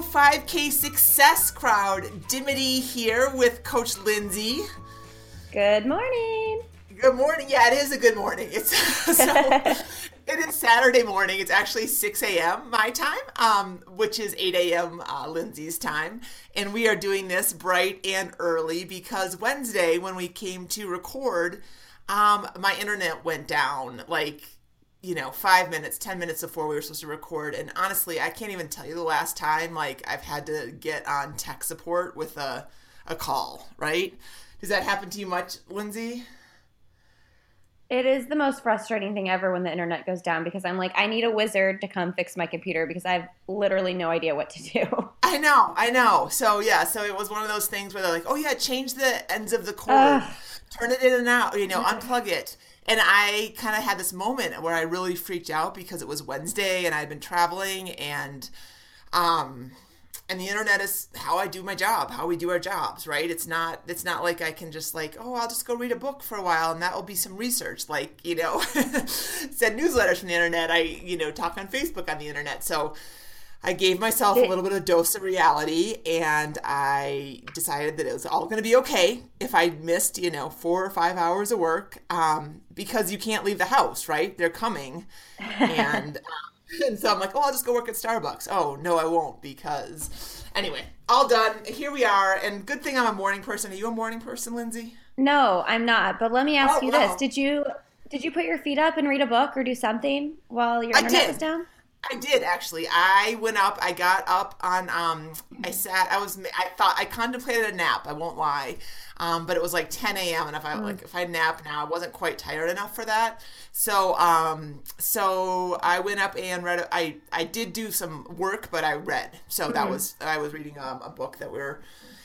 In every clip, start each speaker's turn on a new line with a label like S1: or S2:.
S1: 5K Success Crowd. Dimity here with Coach Lindsay.
S2: Good morning.
S1: Good morning. Yeah, it is a good morning. It's so, it is Saturday morning. It's actually 6 a.m. my time, um, which is 8 a.m. Uh, Lindsay's time, and we are doing this bright and early because Wednesday, when we came to record, um, my internet went down like you know, five minutes, 10 minutes before we were supposed to record. And honestly, I can't even tell you the last time, like, I've had to get on tech support with a, a call, right? Does that happen to you much, Lindsay?
S2: It is the most frustrating thing ever when the internet goes down because I'm like, I need a wizard to come fix my computer because I have literally no idea what to do.
S1: I know, I know. So, yeah, so it was one of those things where they're like, oh, yeah, change the ends of the cord, Ugh. turn it in and out, you know, unplug it and I kind of had this moment where I really freaked out because it was Wednesday and I'd been traveling and um and the internet is how I do my job, how we do our jobs, right? It's not it's not like I can just like, oh, I'll just go read a book for a while and that will be some research. Like, you know, send newsletters from the internet. I, you know, talk on Facebook on the internet. So I gave myself a little bit of dose of reality and I decided that it was all going to be okay if I missed, you know, four or five hours of work um, because you can't leave the house, right? They're coming. And, um, and so I'm like, oh, I'll just go work at Starbucks. Oh, no, I won't because. Anyway, all done. Here we are. And good thing I'm a morning person. Are you a morning person, Lindsay?
S2: No, I'm not. But let me ask oh, you wow. this. Did you did you put your feet up and read a book or do something while your internet was down?
S1: I did actually. I went up. I got up on. Um, I sat. I was. I thought. I contemplated a nap. I won't lie. Um, but it was like 10 a.m. and if I mm. like if I nap now, I wasn't quite tired enough for that. So um, so I went up and read. I I did do some work, but I read. So mm-hmm. that was I was reading um, a book that we are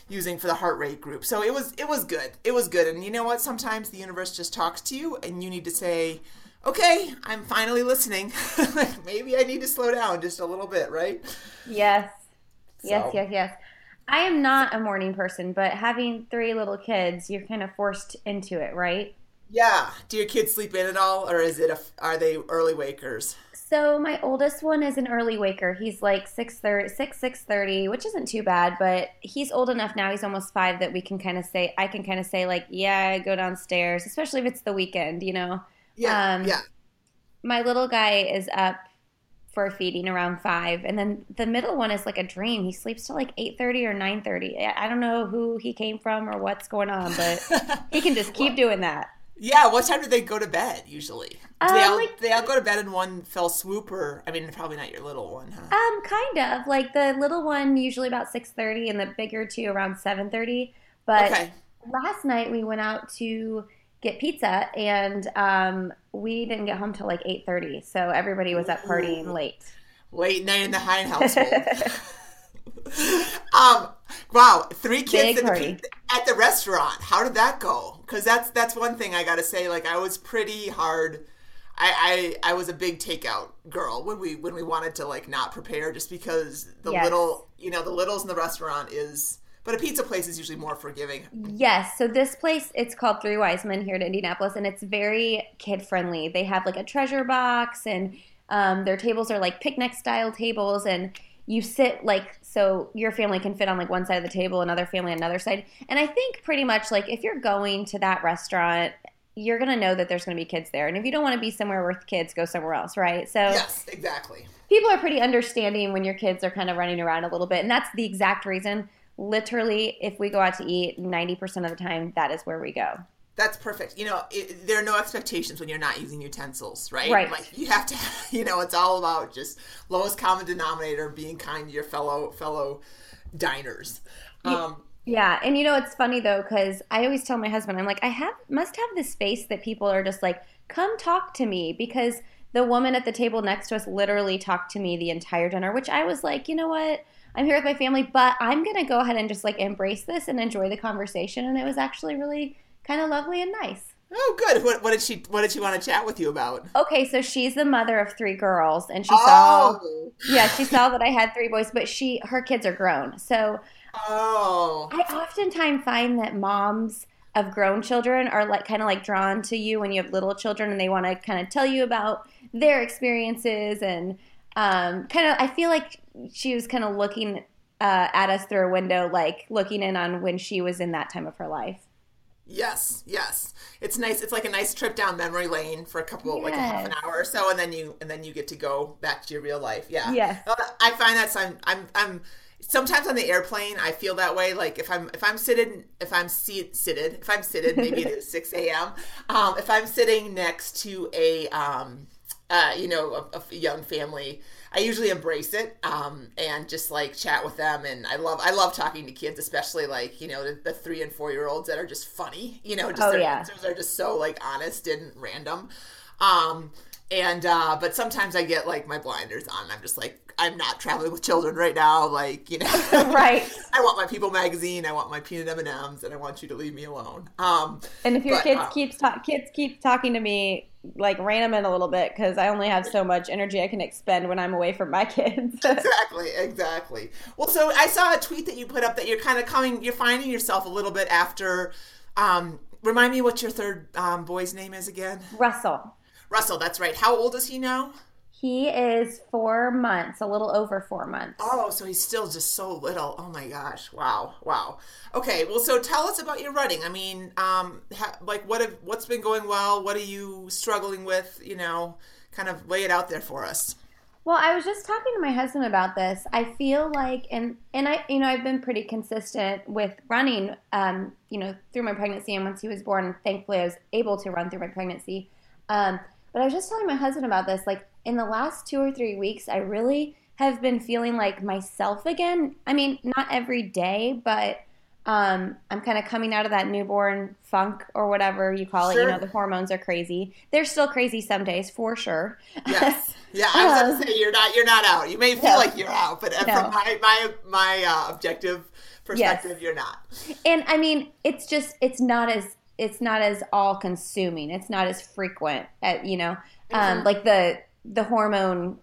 S1: using for the heart rate group. So it was it was good. It was good. And you know what? Sometimes the universe just talks to you, and you need to say okay, I'm finally listening. like maybe I need to slow down just a little bit, right?
S2: Yes. So. Yes, yes, yes. I am not a morning person, but having three little kids, you're kind of forced into it, right?
S1: Yeah. Do your kids sleep in at all, or is it a, are they early wakers?
S2: So my oldest one is an early waker. He's like 6:30, 6 6:30, which isn't too bad, but he's old enough now. He's almost 5 that we can kind of say I can kind of say like, "Yeah, go downstairs," especially if it's the weekend, you know.
S1: Yeah. Um, yeah.
S2: My little guy is up for feeding around five, and then the middle one is like a dream. He sleeps till like eight thirty or nine thirty. I don't know who he came from or what's going on, but he can just keep doing that.
S1: Yeah, what time do they go to bed usually? Do they, um, all, like, they all go to bed in one fell swoop, or I mean, probably not your little one, huh?
S2: Um, kind of. Like the little one usually about six thirty, and the bigger two around seven thirty. But okay. last night we went out to get pizza, and um, we didn't get home till like eight thirty. So everybody was up partying late.
S1: Late night in the Hein household. um, wow, three kids at the, at the, restaurant. How did that go? Because that's that's one thing I got to say. Like I was pretty hard. I, I I was a big takeout girl when we when we wanted to like not prepare just because the yes. little you know the littles in the restaurant is but a pizza place is usually more forgiving.
S2: Yes. So this place, it's called Three Wise Men here in Indianapolis, and it's very kid friendly. They have like a treasure box, and um, their tables are like picnic style tables, and you sit like so your family can fit on like one side of the table, another family on another side. And I think pretty much like if you're going to that restaurant you're going to know that there's going to be kids there. And if you don't want to be somewhere with kids, go somewhere else, right? So
S1: Yes, exactly.
S2: People are pretty understanding when your kids are kind of running around a little bit, and that's the exact reason literally, if we go out to eat, 90% of the time, that is where we go.
S1: That's perfect. You know, it, there are no expectations when you're not using utensils, right?
S2: Right.
S1: Like you have to, you know, it's all about just lowest common denominator, being kind to your fellow fellow diners. Um,
S2: yeah, and you know it's funny though because I always tell my husband, I'm like, I have must have this face that people are just like, come talk to me because the woman at the table next to us literally talked to me the entire dinner, which I was like, you know what? I'm here with my family, but I'm going to go ahead and just like embrace this and enjoy the conversation. And it was actually really kind of lovely and nice.
S1: Oh, good. What, what, did she What did she want to chat with you about?
S2: Okay, so she's the mother of three girls, and she oh. saw, yeah, she saw that I had three boys, but she her kids are grown. So,
S1: oh,
S2: I oftentimes find that moms of grown children are like kind of like drawn to you when you have little children, and they want to kind of tell you about their experiences and um, kind of. I feel like she was kind of looking uh, at us through a window, like looking in on when she was in that time of her life.
S1: Yes, yes. It's nice. It's like a nice trip down memory lane for a couple, yes. like a half an hour or so, and then you and then you get to go back to your real life. Yeah,
S2: yeah.
S1: I find that I'm I'm I'm sometimes on the airplane I feel that way. Like if I'm if I'm sitting if I'm seat, seated if I'm seated maybe it is six a.m. Um, if I'm sitting next to a um, uh, you know a, a young family I usually embrace it um, and just like chat with them. And I love I love talking to kids, especially like you know the, the three and four year olds that are just funny. You know, just oh, their yeah. answers are just so like honest and random. Um, and uh, but sometimes I get like my blinders on. I'm just like I'm not traveling with children right now. Like you know,
S2: right?
S1: I want my People magazine. I want my peanut M and M's, and I want you to leave me alone. Um,
S2: and if your but, kids uh, keeps ta- kids keep talking to me like rein them in a little bit because I only have so much energy I can expend when I'm away from my kids.
S1: exactly, exactly. Well, so I saw a tweet that you put up that you're kind of coming, you're finding yourself a little bit after. Um, remind me what your third um, boy's name is again.
S2: Russell.
S1: Russell, that's right. How old is he now?
S2: He is four months, a little over four months.
S1: Oh, so he's still just so little. Oh my gosh! Wow, wow. Okay, well, so tell us about your running. I mean, um, ha- like what have what's been going well? What are you struggling with? You know, kind of lay it out there for us.
S2: Well, I was just talking to my husband about this. I feel like, and and I, you know, I've been pretty consistent with running, um, you know, through my pregnancy, and once he was born, thankfully, I was able to run through my pregnancy. Um, but I was just telling my husband about this. Like in the last two or three weeks, I really have been feeling like myself again. I mean, not every day, but um, I'm kind of coming out of that newborn funk or whatever you call sure. it. You know, the hormones are crazy. They're still crazy some days, for sure.
S1: Yes. Yeah, I was going to say you're not you're not out. You may feel no. like you're out, but no. from my my my uh, objective perspective, yes. you're not.
S2: And I mean, it's just it's not as it's not as all consuming. It's not as frequent. At, you know, um, mm-hmm. like the the hormone.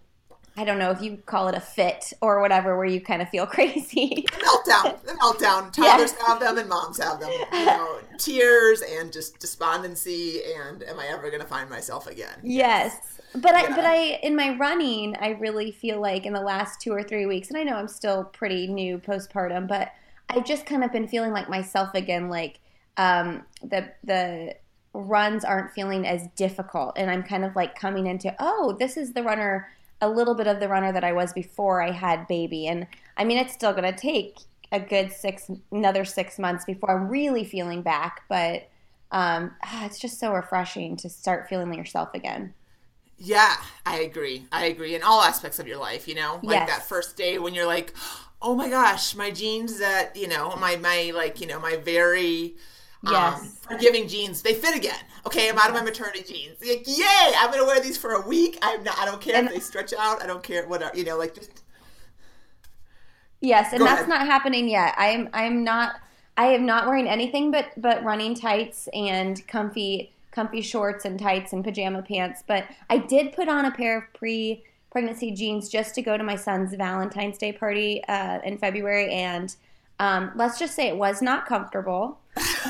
S2: I don't know if you call it a fit or whatever, where you kind of feel crazy.
S1: meltdown, the meltdown. Toddlers yes. have them and moms have them. You know, tears and just despondency and am I ever going to find myself again?
S2: Yes. But yeah. I, but I, in my running, I really feel like in the last two or three weeks, and I know I'm still pretty new postpartum, but I've just kind of been feeling like myself again. Like um, the the runs aren't feeling as difficult, and I'm kind of like coming into oh, this is the runner, a little bit of the runner that I was before I had baby, and I mean it's still going to take a good six another six months before I'm really feeling back, but um, ah, it's just so refreshing to start feeling like yourself again.
S1: Yeah, I agree. I agree in all aspects of your life. You know, like yes. that first day when you're like, oh my gosh, my jeans that you know, my my like you know, my very Yes. Um, forgiving jeans, they fit again. Okay, I'm out of my maternity jeans. Like, yay! I'm gonna wear these for a week. I'm not. I don't care and, if they stretch out. I don't care what you know. Like just.
S2: Yes, and Go that's ahead. not happening yet. I'm. I'm not. I am not wearing anything but but running tights and comfy comfy shorts and tights and pajama pants. But I did put on a pair of pre pregnancy jeans just to go to my son's Valentine's Day party uh, in February, and um, let's just say it was not comfortable.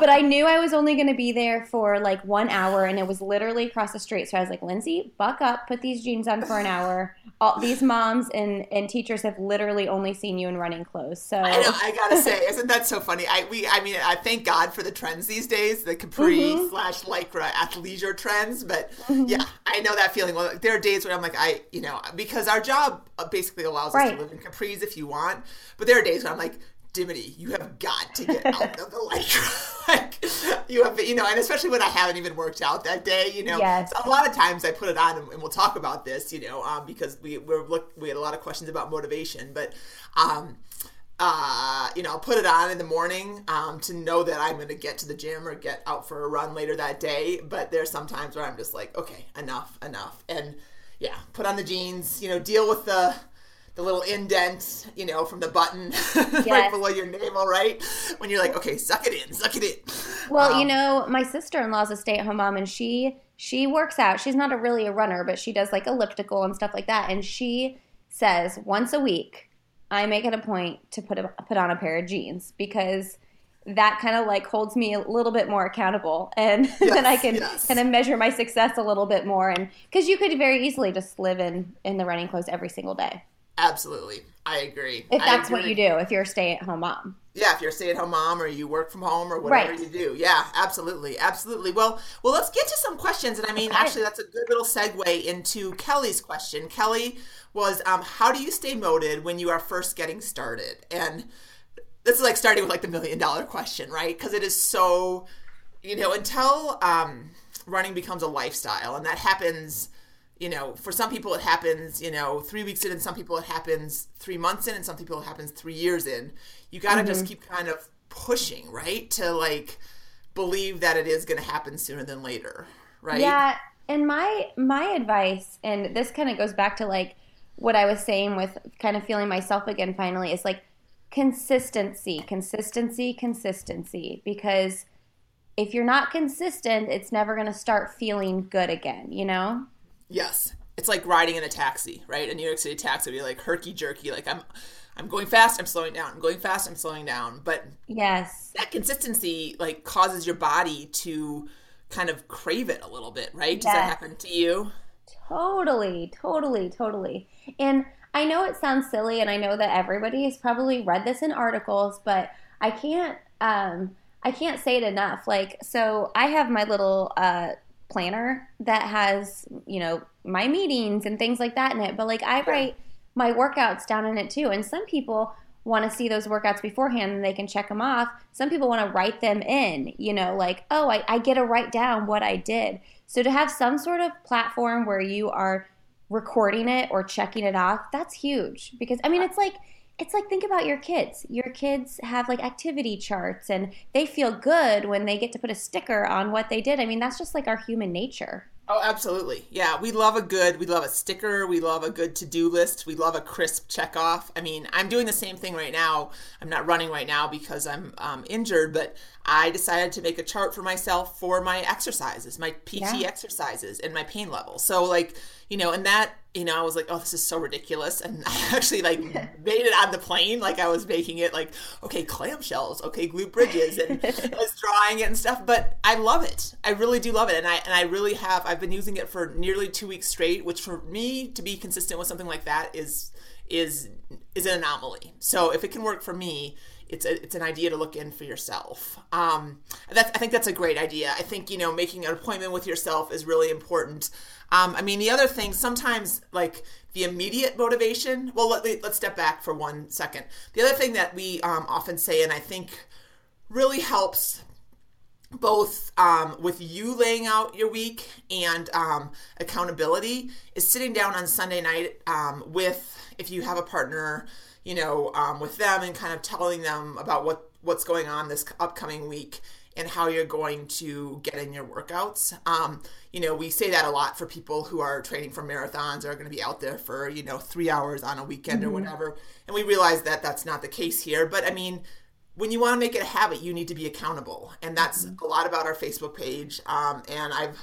S2: but I knew I was only going to be there for like one hour, and it was literally across the street. So I was like, Lindsay, buck up, put these jeans on for an hour. All these moms and, and teachers have literally only seen you in running clothes. So
S1: I know, I gotta say, isn't that so funny? I we I mean, I thank God for the trends these days, the capri mm-hmm. slash lycra athleisure trends. But mm-hmm. yeah, I know that feeling. Well, there are days when I'm like, I you know, because our job basically allows us to live in capris if you want, but there are days when I'm like Dimity, you have got to get out of the lycra. like you have, you know, and especially when I haven't even worked out that day, you know.
S2: Yes.
S1: So a lot of times I put it on, and, and we'll talk about this, you know, um, because we we're look we had a lot of questions about motivation, but um, uh, you know, I'll put it on in the morning um, to know that I'm going to get to the gym or get out for a run later that day. But there's some times where I'm just like, okay, enough, enough, and yeah, put on the jeans, you know, deal with the the little indent, you know, from the button yes. right below your navel, right? When you're like, okay, suck it in, suck it in.
S2: Well, um, you know, my sister in law's a stay at home mom, and she she works out. She's not a really a runner, but she does like elliptical and stuff like that. And she says once a week, I make it a point to put a, put on a pair of jeans because that kind of like holds me a little bit more accountable and yes, then I can yes. kind of measure my success a little bit more and because you could very easily just live in in the running clothes every single day.
S1: Absolutely. I agree.
S2: If that's
S1: agree.
S2: what you do, if you're a stay at home mom.
S1: Yeah, if you're a stay-at-home mom or you work from home or whatever
S2: Right.
S1: you do. Yeah, absolutely, absolutely. Well, well, let's get to some questions. And I mean,
S2: Okay.
S1: actually, that's a good little segue into Kelly's question. Kelly was, um, "How do you stay motivated when you are first getting started?" And this is like starting with like the million dollar question, right? Because it is so, you know, until um, running becomes a lifestyle, and that happens. You know, for some people it happens, you know, three weeks in, and some people it happens three months in, and some people it happens three years in. You got to just mm-hmm. keep kind of pushing, right? To like believe that it is going to happen sooner than later, right?
S2: Yeah, and my my advice, and this kind of goes back to like what I was saying with kind of feeling myself again. Finally, is like consistency, consistency, consistency. Because if you're not consistent, it's never going to start feeling good again. You know?
S1: Yes. It's like riding in a taxi, right? A New York City taxi would be like herky jerky, like I'm I'm going fast, I'm slowing down. I'm going fast, I'm slowing down. But
S2: Yes.
S1: that consistency like causes your body to kind of crave it a little bit, right? Does that happen to you?
S2: Totally, totally, totally. And I know it sounds silly, and I know that everybody has probably read this in articles, but I can't, um, I can't say it enough. Like, so I have my little uh, planner that has, you know, my meetings and things like that in it. But like, I write my workouts down in it too. And some people want to see those workouts beforehand and they can check them off. Some people want to write them in, you know, like, oh, I, I get to write down what I did. So to have some sort of platform where you are recording it or checking it off, that's huge. Because I mean it's like it's like think about your kids. Your kids have like activity charts and they feel good when they get to put a sticker on what they did. I mean, that's just like our human nature.
S1: Oh, absolutely. Yeah, we love a good, we love a sticker, we love a good to-do list, we love a crisp check off. I mean, I'm doing the same thing right now. I'm not running right now because I'm um, injured, but I decided to make a chart for myself for my exercises, my PT
S2: Yeah.
S1: exercises, and my pain level. So, like, you know, and that, you know, I was like, oh, this is so ridiculous. And I actually, like, made it on the plane. Like, I was making it like, okay, clamshells, okay, glute bridges, and I was drawing it and stuff. But I love it. I really do love it. And I, and I really have, I've been using it for nearly two weeks straight, which for me to be consistent with something like that is, is, is an anomaly. So if it can work for me, it's a, it's an idea to look in for yourself. Um, that's, I think that's a great idea. I think, you know, making an appointment with yourself is really important. Um, I mean, the other thing, sometimes like the immediate motivation, well, let, let's step back for one second. The other thing that we um, often say, and I think really helps both um, with you laying out your week and um, accountability is sitting down on Sunday night um, with, if you have a partner, you know, um, with them and kind of telling them about what what's going on this upcoming week and how you're going to get in your workouts. Um, you know, we say that a lot for people who are training for marathons or are going to be out there for you know three hours on a weekend or whatever, and we realize that that's not the case here. But I mean when you want to make it a habit, you need to be accountable, and that's a lot about our Facebook page. Um, and I've,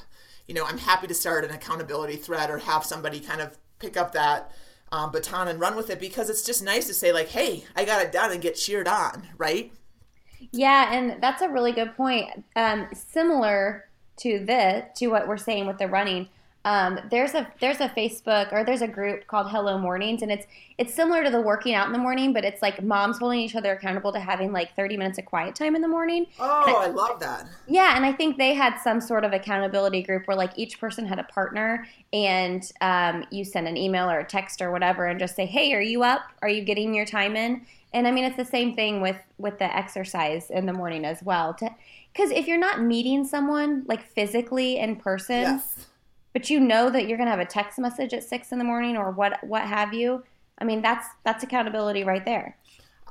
S1: you know, I'm happy to start an accountability thread or have somebody kind of pick up that um, baton and run with it because it's just nice to say like, "Hey, I got it done," and get cheered on, right?
S2: Yeah, and that's a really good point. Um, similar to this, to what we're saying with the running, um, there's a there's a Facebook or there's a group called Hello Mornings, and it's it's similar to the working out in the morning, but it's like moms holding each other accountable to having like 30 minutes of quiet time in the morning.
S1: Oh, I love that.
S2: Yeah, and I think they had some sort of accountability group where like each person had a partner, and um, you send an email or a text or whatever, and just say, "Hey, are you up? Are you getting your time in?" And I mean, it's the same thing with with the exercise in the morning as well. Because if you're not meeting someone like physically in person,
S1: Yes.
S2: But you know that you're gonna have a text message at six in the morning or what what have you, I mean, that's that's accountability right there.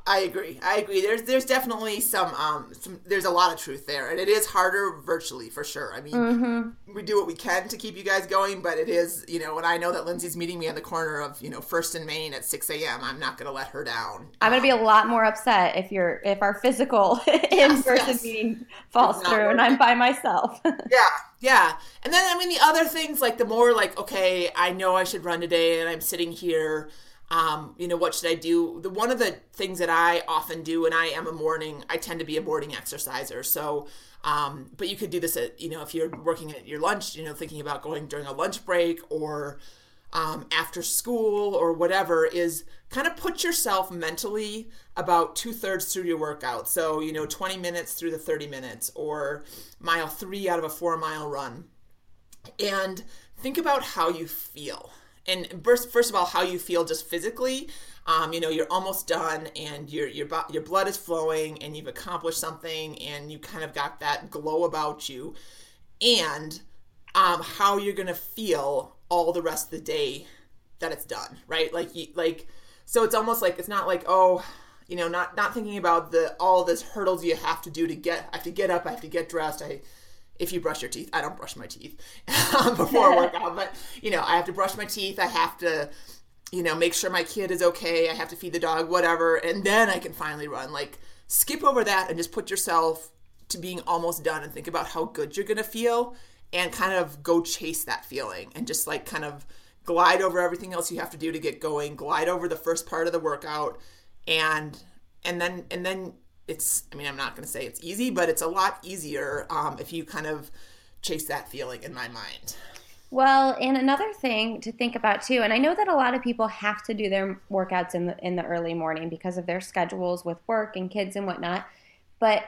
S1: I agree. I agree. There's there's definitely some um some there's a lot of truth there, and it is harder virtually for sure. I mean,
S2: Mm-hmm.
S1: we do what we can to keep you guys going, but it is you know, and I know that Lindsay's meeting me on the corner of you know First and Main at six a.m. I'm not going to let her down.
S2: I'm gonna be a lot more upset if you're if our physical in person
S1: yes.
S2: meeting falls through and I'm by myself.
S1: Yeah, yeah. And then I mean the other things like the more like okay, I know I should run today and I'm sitting here um, you know, what should I do? The one of the things that I often do when I am a morning, I tend to be a morning exerciser. So um, but you could do this at, you know, if you're working at your lunch, you know, thinking about going during a lunch break or um, after school or whatever is kind of put yourself mentally about two thirds through your workout. So, you know, 20 minutes through the 30 minutes or mile three out of a four mile run. And think about how you feel. And first, first of all, how you feel just physically. Um, you know, you're almost done, and your your your blood is flowing, and you've accomplished something, and you kind of got that glow about you, and um, how you're gonna feel all the rest of the day that it's done, right? Like you, like so it's almost like it's not like oh, you know, not not thinking about the all this hurdles you have to do to get. I have to get up. I have to get dressed. I if you brush your teeth, I don't brush my teeth um, before a workout, but you know, I have to brush my teeth. I have to, you know, make sure my kid is okay. I have to feed the dog, whatever, and then I can finally run. Like skip over that and just put yourself to being almost done and think about how good you're gonna feel and kind of go chase that feeling and just like kind of glide over everything else you have to do to get going glide over the first part of the workout and and then and then it's i mean i'm not going to say it's easy but it's a lot easier um, if you kind of chase that feeling in my mind
S2: well, and another thing to think about too, and I know that a lot of people have to do their workouts in the in the early morning because of their schedules with work and kids and whatnot. But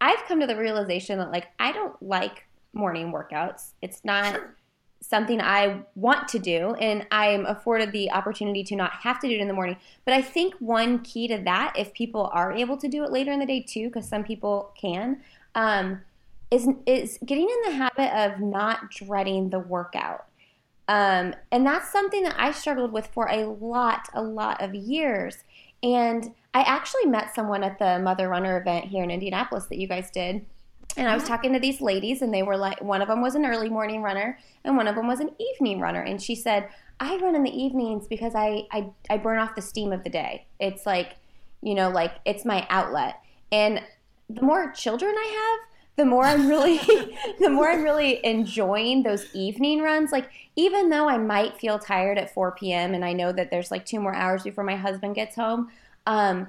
S2: I've come to the realization that like I don't like morning workouts. It's not sure. Something I want to do, and I'm afforded the opportunity to not have to do it in the morning. But I think one key to that, if people are able to do it later in the day too, because some people can, um, is is getting in the habit of not dreading the workout. Um, and that's something that I struggled with for a lot, a lot of years. And I actually met someone at the Mother Runner event here in Indianapolis that you guys did and I was talking to these ladies, and they were like, one of them was an early morning runner, and one of them was an evening runner. And she said, I run in the evenings because I, I, I burn off the steam of the day. It's like, you know, like it's my outlet. And the more children I have, the more I'm really, the more I'm really enjoying those evening runs. Like, even though I might feel tired at 4 p.m. and I know that there's like two more hours before my husband gets home, um,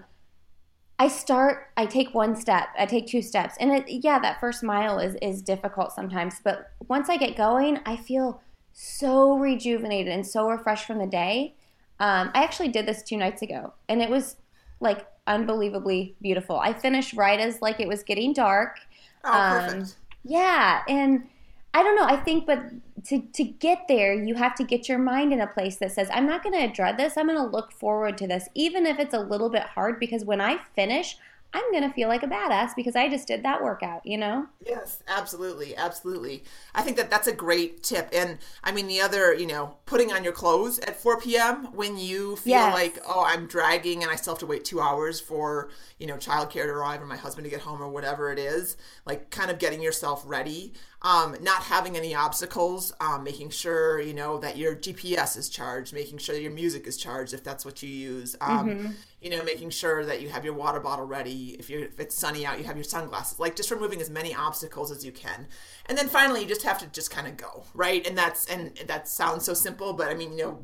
S2: I start, I take one step, I take two steps. And it, yeah, that first mile is, is difficult sometimes. But once I get going, I feel so rejuvenated and so refreshed from the day. Um, I actually did this two nights ago and it was like unbelievably beautiful. I finished right as like it was getting dark.
S1: Oh, perfect. Um,
S2: yeah. And I don't know. I think, but to, to get there, you have to get your mind in a place that says, I'm not going to dread this. I'm going to look forward to this, even if it's a little bit hard, because when I finish, I'm going to feel like a badass because I just did that workout, you know?
S1: Yes, absolutely. Absolutely. I think that that's a great tip. And I mean, the other, you know, putting on your clothes at 4 p.m. when you feel yes. like, oh, I'm dragging and I still have to wait two hours for, you know, childcare to arrive or my husband to get home or whatever it is, like kind of getting yourself ready um, not having any obstacles, um, making sure you know that your GPS is charged, making sure your music is charged if that's what you use. Um, mm-hmm. You know, making sure that you have your water bottle ready. If you if it's sunny out, you have your sunglasses. Like just removing as many obstacles as you can, and then finally you just have to just kind of go right. And that's and that sounds so simple, but I mean you know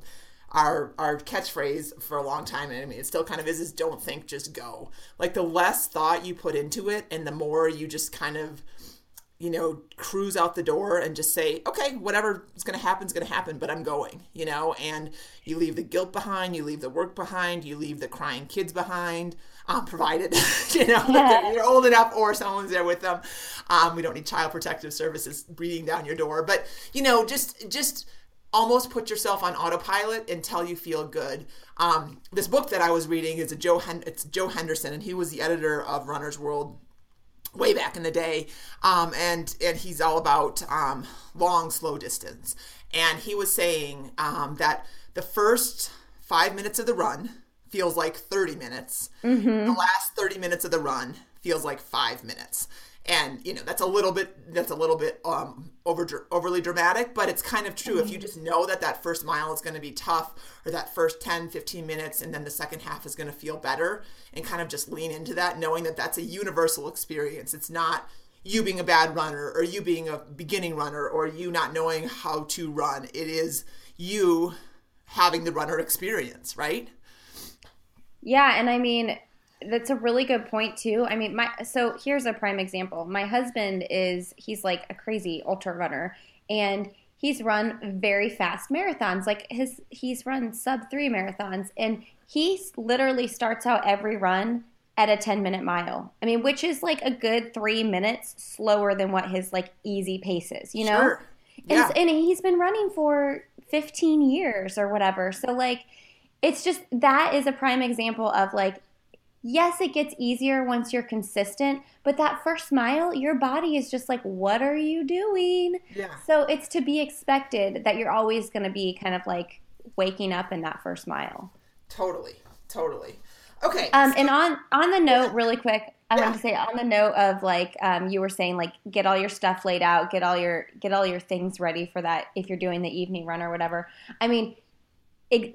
S1: our our catchphrase for a long time and I mean it still kind of is is don't think just go like the less thought you put into it and the more you just kind of you know, cruise out the door and just say, okay, whatever is going to happen is going to happen, but I'm going, you know, and you leave the guilt behind, you leave the work behind, you leave the crying kids behind, um, provided, you know, yeah. you're old enough or someone's there with them. Um, we don't need child protective services breathing down your door, but, you know, just, just, almost put yourself on autopilot until you feel good. Um, this book that I was reading is a Joe Hen- it's Joe Henderson, and he was the editor of Runner's World way back in the day, um, and and he's all about um, long, slow distance. And he was saying um, that the first five minutes of the run feels like 30 minutes. Mm-hmm. The last 30 minutes of the run feels like five minutes and you know that's a little bit that's a little bit um, over overly dramatic but it's kind of true. If you just know that that first mile is going to be tough or that first 10 15 minutes and then the second half is going to feel better and kind of just lean into that knowing that that's a universal experience. It's not you being a bad runner or you being a beginning runner or you not knowing how to run. It is you having the runner experience right?
S2: Yeah and i mean that's a really good point too. I mean, my so here's a prime example. My husband is he's like a crazy ultra runner, and he's run very fast marathons. Like his he's run sub 3 marathons and he literally starts out every run at a 10 minute mile. I mean, which is like a good 3 minutes slower than what his like easy pace is, you know? Sure. Yeah. And, and he's been running for 15 years or whatever. So like it's just that is a prime example of like yes, it gets easier once you're consistent, but that first mile, your body is just like, what are you doing? Yeah. So it's to be expected that you're always going to be kind of like waking up in that first mile.
S1: Totally. Totally. Okay.
S2: Um, so- and on on the note, really quick, I yeah. want to say on the note of like um, you were saying, like get all your stuff laid out, get all your get all your things ready for that if you're doing the evening run or whatever. I mean,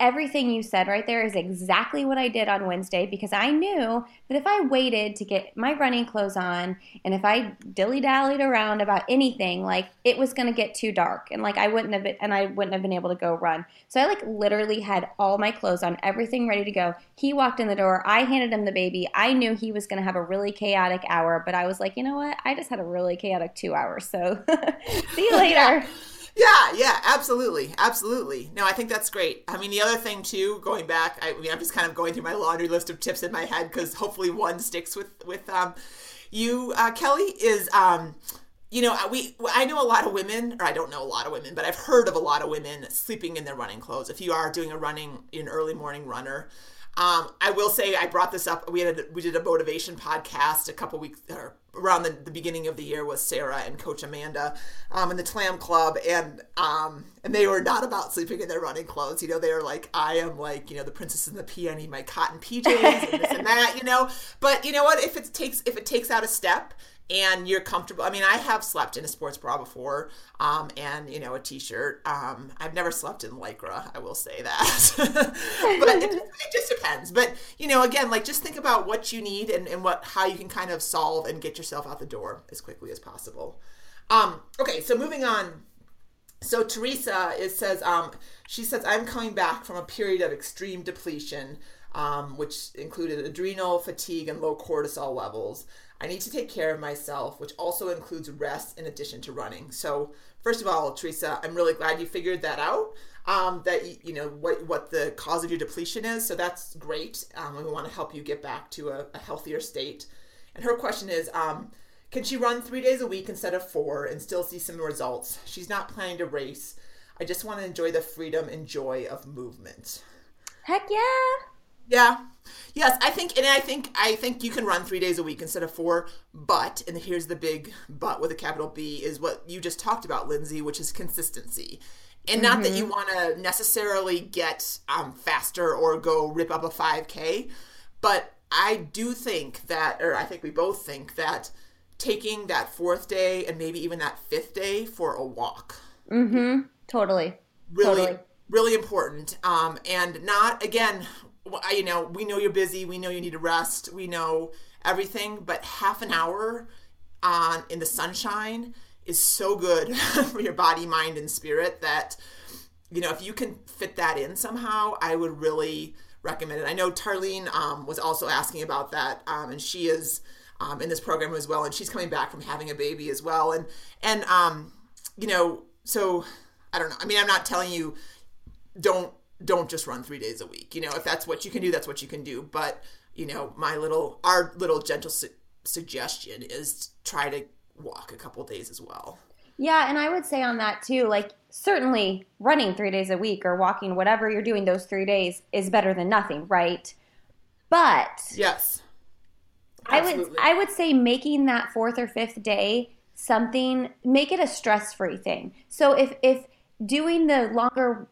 S2: everything you said right there is exactly what I did on Wednesday because I knew that if I waited to get my running clothes on and if I dilly dallied around about anything, like it was going to get too dark and like I wouldn't have been, and I wouldn't have been able to go run. So I like literally had all my clothes on, everything ready to go. He walked in the door. I handed him the baby. I knew he was going to have a really chaotic hour, but I was like, you know what? I just had a really chaotic two hours. So see you later.
S1: yeah. Yeah, absolutely, absolutely. No, I think that's great. I mean, the other thing too, going back, I, I mean, I'm just kind of going through my laundry list of tips in my head because hopefully one sticks with with um, you, uh, Kelly. Is um, you know, we I know a lot of women, or I don't know a lot of women, but I've heard of a lot of women sleeping in their running clothes. If you are doing a running, an early morning runner, um, I will say I brought this up. We had a, we did a motivation podcast a couple weeks or around the, the beginning of the year with Sarah and Coach Amanda um, in the TLAM Club, and um, and they were not about sleeping in their running clothes. You know, they were like, I am like you know the princess in the pea. I need my cotton PJs and this and that. You know, but you know what? If it takes if it takes out a step and you're comfortable. I mean, I have slept in a sports bra before, um, and you know, a t-shirt. Um, I've never slept in lycra. I will say that, but it, it, just depends. But you know, again, like just think about what you need and, and what how you can kind of solve and get yourself out the door as quickly as possible. Um, okay, so moving on. So Teresa it says um, she says I'm coming back from a period of extreme depletion, um, which included adrenal fatigue and low cortisol levels. I need to take care of myself, which also includes rest in addition to running. So, first of all, Teresa, I'm really glad you figured that out. Um, that you know what what the cause of your depletion is. So that's great. Um, we want to help you get back to a, a healthier state. And her question is, um, can she run three days a week instead of four and still see some results? She's not planning to race. I just want to enjoy the freedom and joy of movement.
S2: Heck yeah!
S1: Yeah. Yes, I think, and I think, I think you can run three days a week instead of four. But, and here's the big but with a capital B, is what you just talked about, Lindsay, which is consistency. And not mm-hmm. that you mm-hmm. want to necessarily get um, faster or go rip up a 5K, but I do think that, or I think we both think that taking that fourth day and maybe even that fifth day for a walk.
S2: Mm-hmm. Totally.
S1: Really,
S2: totally.
S1: really important. Um, and not again you know, we know you're busy. We know you need to rest. We know everything, but half an hour on in the sunshine is so good for your body, mind, and spirit that you know if you can fit that in somehow, I would really recommend it. I know Tarlene um, was also asking about that, um, and she is um, in this program as well, and she's coming back from having a baby as well, and and um, you know, so I don't know. I mean, I'm not telling you don't don't just run three days a week. You know, if that's what you can do, that's what you can do. But you know, my little our little gentle su- suggestion is try to walk a couple days as well.
S2: Yeah, and I would say on that too, like certainly running three days a week or walking, whatever you're doing those three days is better than nothing, right? But
S1: yes,
S2: absolutely. I would I would say making that fourth or fifth day something make it a stress free thing. So if if doing the longer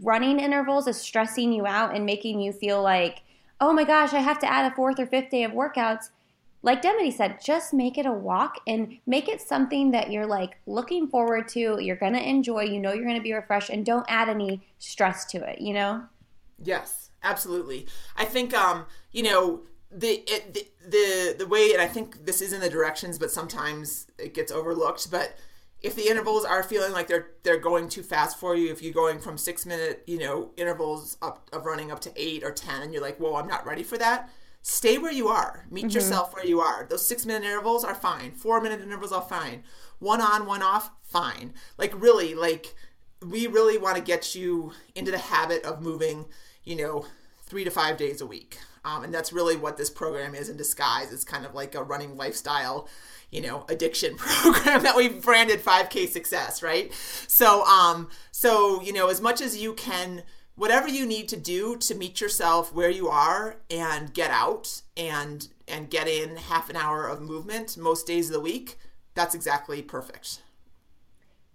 S2: running intervals is stressing you out and making you feel like, oh my gosh, I have to add a fourth or fifth day of workouts. Like Dimity said, just make it a walk and make it something that you're like looking forward to, you're going to enjoy, you know, you're going to be refreshed, and don't add any stress to it, you know?
S1: Yes, absolutely. I think, um, you know, the, it, the the the way, and I think this is in the directions, but sometimes it gets overlooked. But if the intervals are feeling like they're they're going too fast for you, if you're going from six minute, you know, intervals up of running up to eight or ten, and you're like, whoa, I'm not ready for that. Stay where you are. Meet mm-hmm. yourself where you are. Those six minute intervals are fine. Four minute intervals are fine. One on, one off, fine. Like really, like we really want to get you into the habit of moving, you know, three to five days a week. Um, and that's really what this program is in disguise. It's kind of like a running lifestyle, you know, addiction program that we've branded 5K success, right? So, um, so you know, as much as you can, whatever you need to do to meet yourself where you are and get out and and get in half an hour of movement most days of the week, that's exactly perfect.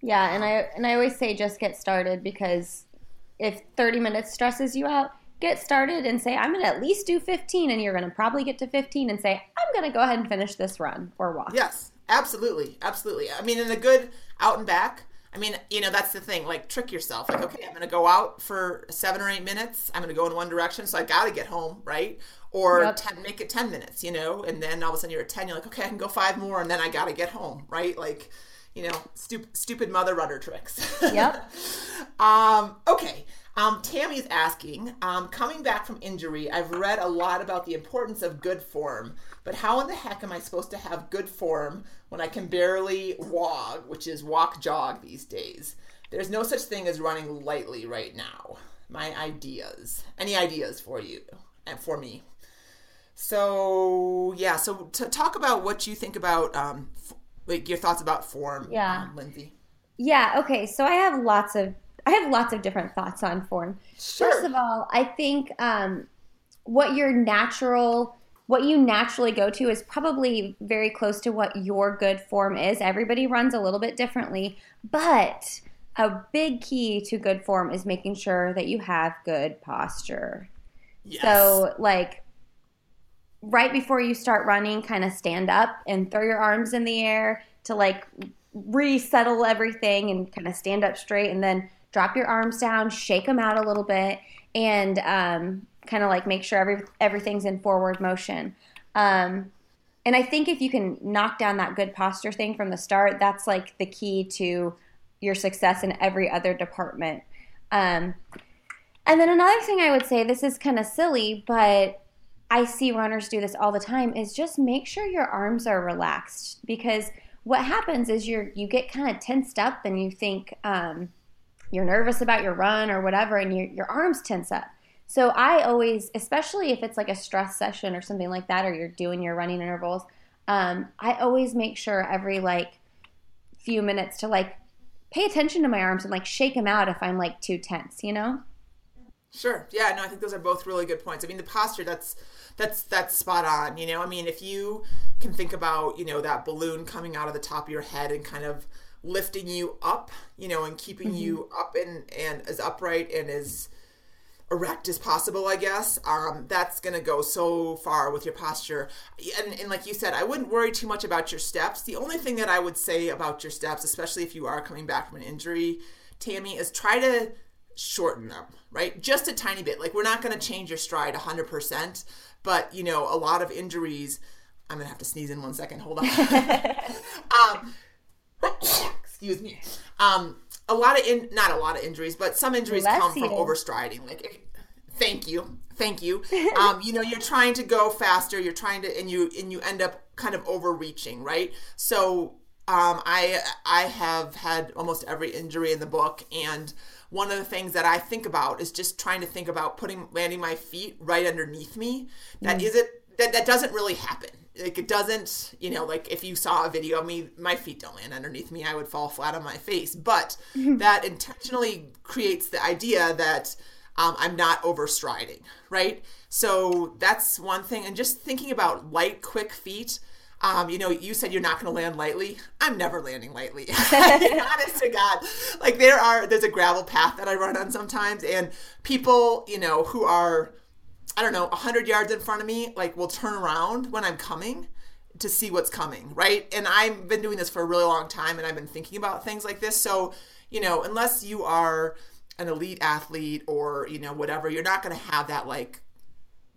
S2: Yeah, and I and I always say just get started because if 30 minutes stresses you out, get started and say I'm going to at least do 15 and you're going to probably get to 15 and say I'm going to go ahead and finish this run or walk.
S1: Yes, absolutely. Absolutely. I mean in a good out and back I mean, you know, that's the thing. Like, trick yourself. Like, okay, I'm going to go out for seven or eight minutes. I'm going to go in one direction, so I got to get home, right? Or yep. ten, make it ten minutes, you know. And then all of a sudden you're at ten. You're like, okay, I can go five more, and then I got to get home, right? Like, you know, stupid, stupid mother runner tricks.
S2: Yep.
S1: um, okay. Um, Tammy's asking, um, coming back from injury, I've read a lot about the importance of good form, but how in the heck am I supposed to have good form when I can barely walk, which is walk jog these days? There's no such thing as running lightly right now. My ideas. Any ideas for you and for me? So yeah, so to talk about what you think about, um, like your thoughts about form,
S2: yeah,
S1: um, Lindsay.
S2: Yeah. Okay. So I have lots of I have lots of different thoughts on form. Sure. First of all, I think um, what your natural what you naturally go to is probably very close to what your good form is. Everybody runs a little bit differently, but a big key to good form is making sure that you have good posture. Yes. So, like, right before you start running, kind of stand up and throw your arms in the air to like resettle everything and kind of stand up straight and then drop your arms down, shake them out a little bit, and um, kind of like make sure every, everything's in forward motion. Um, and I think if you can knock down that good posture thing from the start, that's like the key to your success in every other department. Um, and then another thing I would say, this is kind of silly, but I see runners do this all the time, is just make sure your arms are relaxed because what happens is you you get kind of tensed up and you think um, you're nervous about your run or whatever, and your, your arms tense up. So I always, especially if it's like a stress session or something like that, or you're doing your running intervals, um, I always make sure every like few minutes to like pay attention to my arms and like shake them out if I'm like too tense, you know?
S1: Sure. Yeah. No, I think those are both really good points. I mean, the posture that's that's that's spot on. You know, I mean, if you can think about you know that balloon coming out of the top of your head and kind of lifting you up, you know, and keeping mm-hmm. you up and and as upright and as erect as possible, I guess. Um, that's gonna go so far with your posture. And, and like you said, I wouldn't worry too much about your steps. The only thing that I would say about your steps, especially if you are coming back from an injury, Tammy, is try to shorten them, right? Just a tiny bit. Like we're not gonna change your stride 100%, but you know, a lot of injuries. I'm gonna have to sneeze in one second. Hold on. um, excuse me. Um, a lot of in not a lot of injuries, but some injuries Bless come you. from overstriding. Like, thank you, thank you. um, you know, you're trying to go faster. You're trying to, and you and you end up kind of overreaching, right? So, um, I I have had almost every injury in the book, and one of the things that I think about is just trying to think about putting landing my feet right underneath me. That mm. is it. That that doesn't really happen like it doesn't you know like if you saw a video of me my feet don't land underneath me. I would fall flat on my face. But that intentionally creates the idea that um, i'm not overstriding right? So that's one thing. And just thinking about light quick feet um, you know, you said you're not going to land lightly. I'm never landing lightly. Honest to God, like there are, there's a gravel path that I run on sometimes, and people, you know, who are I don't know, 100 yards in front of me, like will turn around when I'm coming to see what's coming, right? And I've been doing this for a really long time and I've been thinking about things like this. So, you know, unless you are an elite athlete or, you know, whatever, you're not going to have that like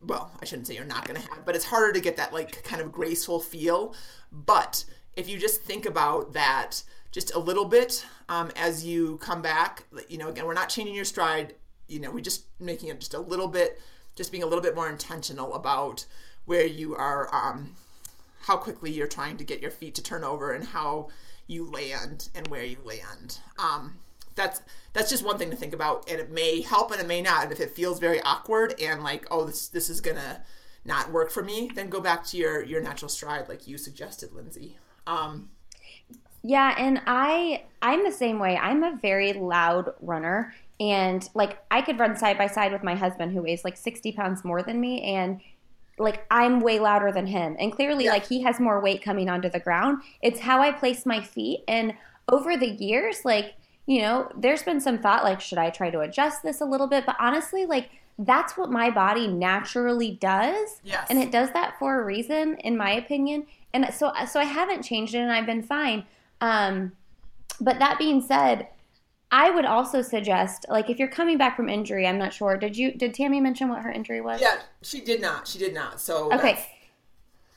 S1: well, I shouldn't say you're not going to have, but it's harder to get that like kind of graceful feel. But if you just think about that just a little bit um, as you come back, you know, again, we're not changing your stride, you know, we're just making it just a little bit just being a little bit more intentional about where you are, um, how quickly you're trying to get your feet to turn over and how you land and where you land. Um, that's that's just one thing to think about, and it may help and it may not. And if it feels very awkward and like, oh, this this is gonna not work for me, then go back to your your natural stride, like you suggested, Lindsay. Um,
S2: yeah, and I I'm the same way. I'm a very loud runner, and like I could run side by side with my husband who weighs like 60 pounds more than me, and like I'm way louder than him. And clearly, yeah. like he has more weight coming onto the ground. It's how I place my feet, and over the years, like you know, there's been some thought like, should I try to adjust this a little bit? But honestly, like that's what my body naturally does.
S1: Yes.
S2: And it does that for a reason, in my opinion. And so, so I haven't changed it, and I've been fine. Um, but that being said, I would also suggest, like, if you're coming back from injury, I'm not sure. Did you? Did Tammy mention what her injury was?
S1: Yeah, she did not. She did not. So
S2: okay. That's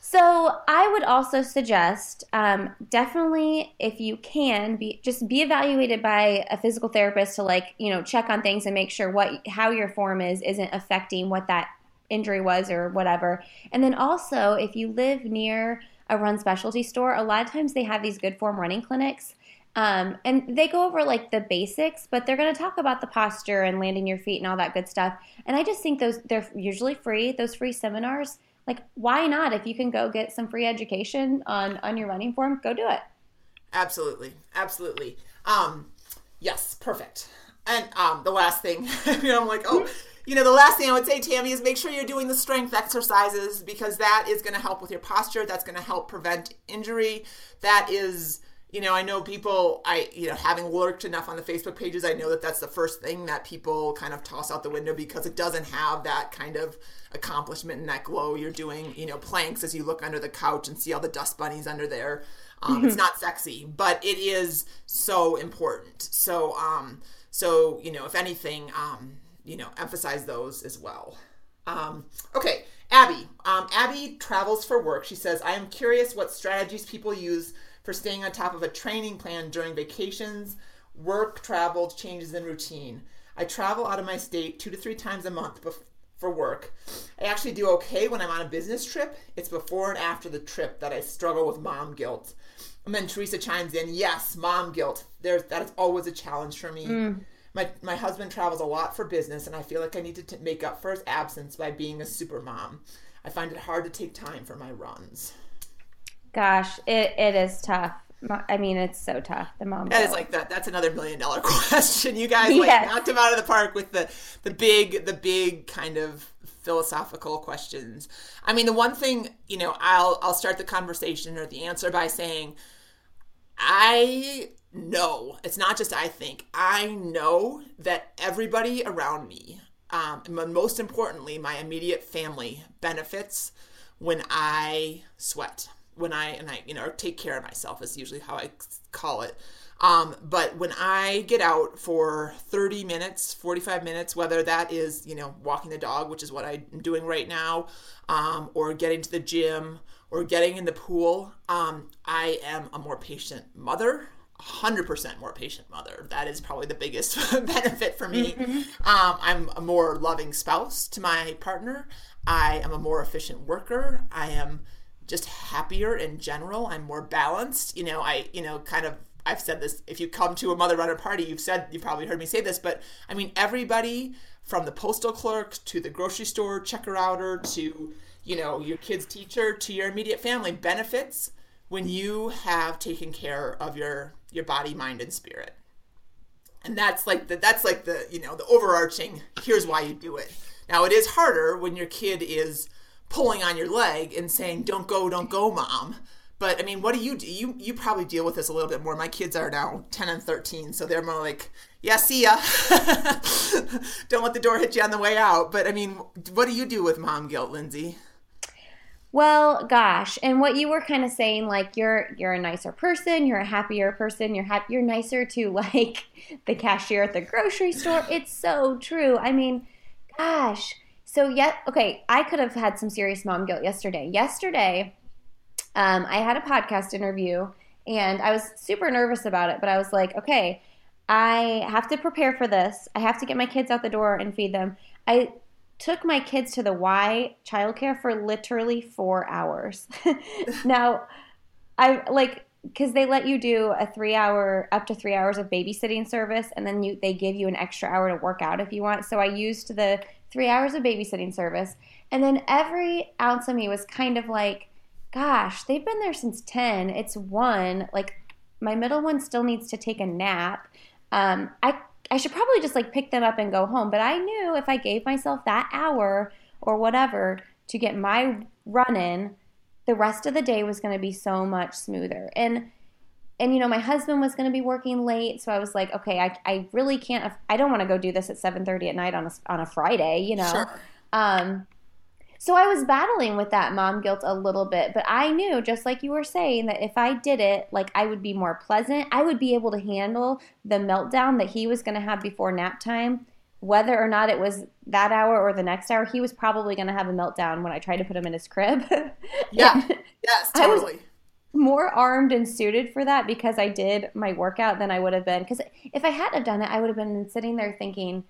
S2: so I would also suggest um, definitely if you can be just be evaluated by a physical therapist to like you know check on things and make sure what how your form is isn't affecting what that injury was or whatever. And then also if you live near a run specialty store, a lot of times they have these good form running clinics. Um, and they go over like the basics, but they're going to talk about the posture and landing your feet and all that good stuff. And I just think those they're usually free. Those free seminars. Like why not? If you can go get some free education on on your running form go do it.
S1: Absolutely. Absolutely. Um yes perfect. And um the last thing you know i'm like oh you know the last thing i would say tammy is make sure you're doing the strength exercises because that is going to help with your posture. That's going to help prevent injury. That is you know, I know people, I, you know, having lurked enough on the Facebook pages, I know that that's the first thing that people kind of toss out the window because it doesn't have that kind of accomplishment and that glow. You're doing, you know, planks as you look under the couch and see all the dust bunnies under there. Um, mm-hmm. It's not sexy, but it is so important. So, um, so, you know, if anything, um, you know, emphasize those as well. Um, okay. Abby, um, Abby travels for work. She says, I am curious what strategies people use for staying on top of a training plan during vacations, work, travel, changes in routine. I travel out of my state two to three times a month bef- for work. I actually do okay when I'm on a business trip. It's before and after the trip that I struggle with mom guilt. And then Teresa chimes in, yes, mom guilt. There's that is always a challenge for me. Mm. My, my husband travels a lot for business, and I feel like I need to t- make up for his absence by being a super mom. I find it hard to take time for my runs.
S2: Gosh, it, it is tough. I mean, it's so tough. The mom.
S1: That is like that. That's another million dollar question. You guys like yes. knocked him out of the park with the the big the big kind of philosophical questions. I mean, the one thing you know, I'll I'll start the conversation or the answer by saying, I know it's not just I think. I know that everybody around me, um, most importantly, my immediate family benefits when I sweat when I and I you know take care of myself is usually how I call it. Um, but when I get out for 30 minutes, 45 minutes, whether that is you know walking the dog, which is what I'm doing right now, um, or getting to the gym or getting in the pool, um, I am a more patient mother. 100% more patient mother. That is probably the biggest benefit for me. Mm-hmm. Um, I'm a more loving spouse to my partner. I am a more efficient worker. I am just happier in general. I'm more balanced. You know, I, you know, kind of I've said this. If you come to a mother runner party, you've said you've probably heard me say this, but I mean everybody from the postal clerk to the grocery store checker outer to you know your kid's teacher to your immediate family benefits when you have taken care of your your body, mind, and spirit. And that's like the that's like the you know the overarching. Here's why you do it. Now it is harder when your kid is pulling on your leg and saying, "Don't go, don't go, mom." But I mean, what do you do? You you probably deal with this a little bit more. My kids are now ten and thirteen, so they're more like, "Yeah, see ya." don't let the door hit you on the way out. But I mean, what do you do with mom guilt, Lindsay?
S2: Well, gosh, and what you were kind of saying, like you're you're a nicer person, you're a happier person, you're happy, you're nicer to like the cashier at the grocery store. It's so true. I mean, gosh, so yet, okay, I could have had some serious mom guilt yesterday. Yesterday, um, I had a podcast interview and I was super nervous about it, but I was like, okay, I have to prepare for this. I have to get my kids out the door and feed them. I took my kids to the Y childcare for literally four hours. now, I like because they let you do a three hour up to three hours of babysitting service and then you they give you an extra hour to work out if you want. So i used the three hours of babysitting service. And then every ounce of me was kind of like gosh they've been there since 10 it's one. Like my middle one still needs to take a nap. Um, i i should probably just like pick them up and go home. But i knew if i gave myself that hour or whatever to get my run in the rest of the day was going to be so much smoother. And and you know my husband was going to be working late so i was like okay i, I really can't i don't want to go do this at 7.30 at night on a, on a friday you know
S1: Sure.
S2: um, so i was battling with that mom guilt a little bit but i knew just like you were saying that if i did it like i would be more pleasant i would be able to handle the meltdown that he was going to have before nap time whether or not it was that hour or the next hour he was probably going to have a meltdown when i tried to put him in his crib
S1: Yeah. Yes, totally.
S2: more armed and suited for that because I did my workout than I would have been. Because if I hadn't have done it, I would have been sitting there thinking,